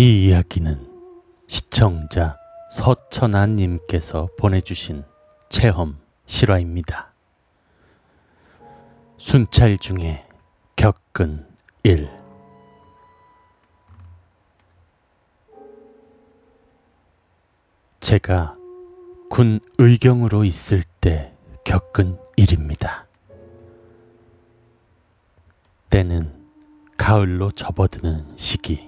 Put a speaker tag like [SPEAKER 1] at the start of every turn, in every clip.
[SPEAKER 1] 이 이야기는 시청자 서천아님께서 보내주신 체험 실화입니다. 순찰 중에 겪은 일. 제가 군 의경으로 있을 때 겪은 일입니다. 때는 가을로 접어드는 시기.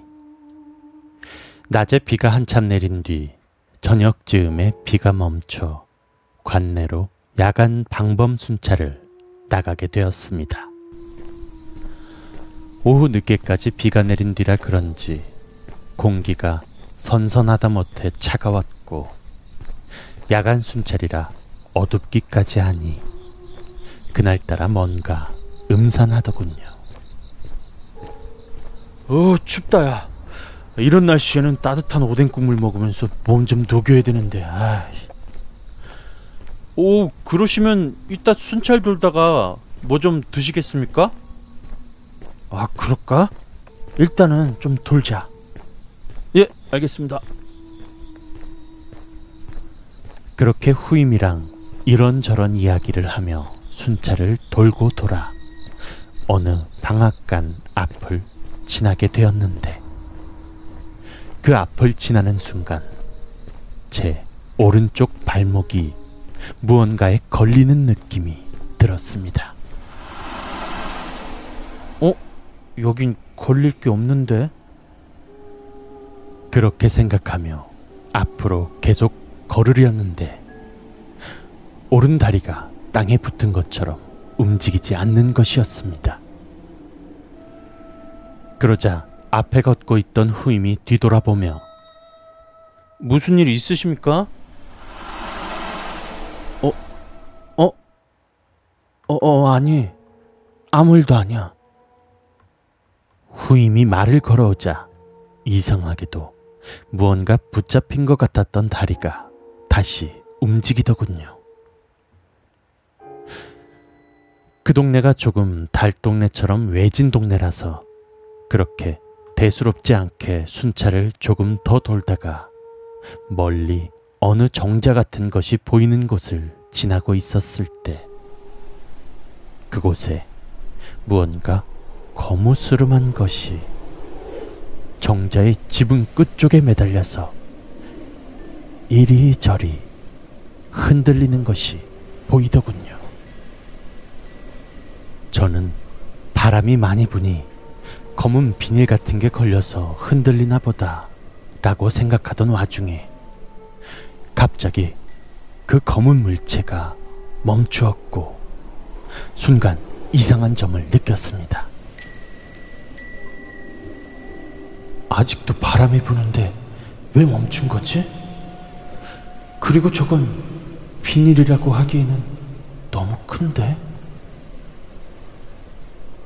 [SPEAKER 1] 낮에 비가 한참 내린 뒤 저녁 즈음에 비가 멈춰 관내로 야간 방범 순찰을 나가게 되었습니다. 오후 늦게까지 비가 내린 뒤라 그런지 공기가 선선하다 못해 차가웠고 야간 순찰이라 어둡기까지 하니 그날따라 뭔가 음산하더군요.
[SPEAKER 2] 어 춥다야. 이런 날씨에는 따뜻한 오뎅 국물 먹으면서 몸 좀 녹여야 되는데. 아이. 오 그러시면 이따 순찰 돌다가 뭐 좀 드시겠습니까? 아 그럴까? 일단은 좀 돌자. 예 알겠습니다.
[SPEAKER 1] 그렇게 후임이랑 이런저런 이야기를 하며 순찰을 돌고 돌아 어느 방앗간 앞을 지나게 되었는데 그 앞을 지나는 순간 제 오른쪽 발목이 무언가에 걸리는 느낌이 들었습니다.
[SPEAKER 2] 어? 여긴 걸릴 게 없는데?
[SPEAKER 1] 그렇게 생각하며 앞으로 계속 걸으려는데 오른 다리가 땅에 붙은 것처럼 움직이지 않는 것이었습니다. 그러자 앞에 걷고 있던 후임이 뒤돌아보며
[SPEAKER 2] 무슨 일 있으십니까?
[SPEAKER 1] 어? 어? 어, 어 아니 아무 일도 아니야. 후임이 말을 걸어오자 이상하게도 무언가 붙잡힌 것 같았던 다리가 다시 움직이더군요. 그 동네가 조금 달 동네처럼 외진 동네라서 그렇게 대수롭지 않게 순찰을 조금 더 돌다가 멀리 어느 정자 같은 것이 보이는 곳을 지나고 있었을 때 그곳에 무언가 거무스름한 것이 정자의 지붕 끝쪽에 매달려서 이리저리 흔들리는 것이 보이더군요. 저는 바람이 많이 부니 검은 비닐 같은 게 걸려서 흔들리나 보다 라고 생각하던 와중에 갑자기 그 검은 물체가 멈추었고 순간 이상한 점을 느꼈습니다. 아직도 바람이 부는데 왜 멈춘 거지? 그리고 저건 비닐이라고 하기에는 너무 큰데?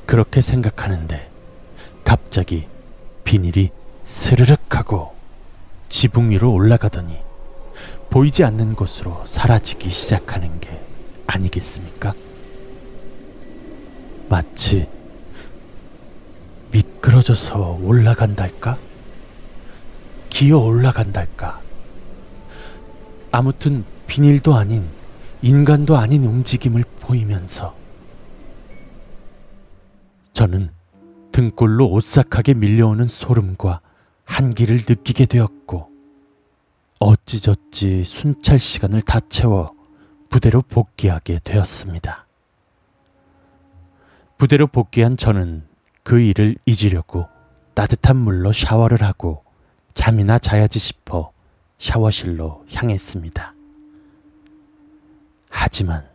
[SPEAKER 1] 그렇게 생각하는데 갑자기 비닐이 스르륵 하고 지붕 위로 올라가더니 보이지 않는 곳으로 사라지기 시작하는 게 아니겠습니까? 마치 미끄러져서 올라간달까? 기어 올라간달까? 아무튼 비닐도 아닌 인간도 아닌 움직임을 보이면서 저는 등골로 오싹하게 밀려오는 소름과 한기를 느끼게 되었고 어찌저찌 순찰 시간을 다 채워 부대로 복귀하게 되었습니다. 부대로 복귀한 저는 그 일을 잊으려고 따뜻한 물로 샤워를 하고 잠이나 자야지 싶어 샤워실로 향했습니다. 하지만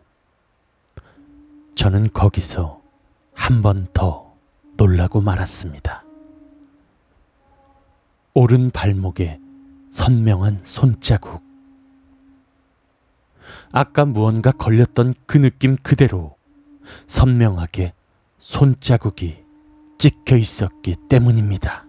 [SPEAKER 1] 저는 거기서 한 번 더 놀라고 말았습니다. 오른 발목에 선명한 손자국. 아까 무언가 걸렸던 그 느낌 그대로 선명하게 손자국이 찍혀 있었기 때문입니다.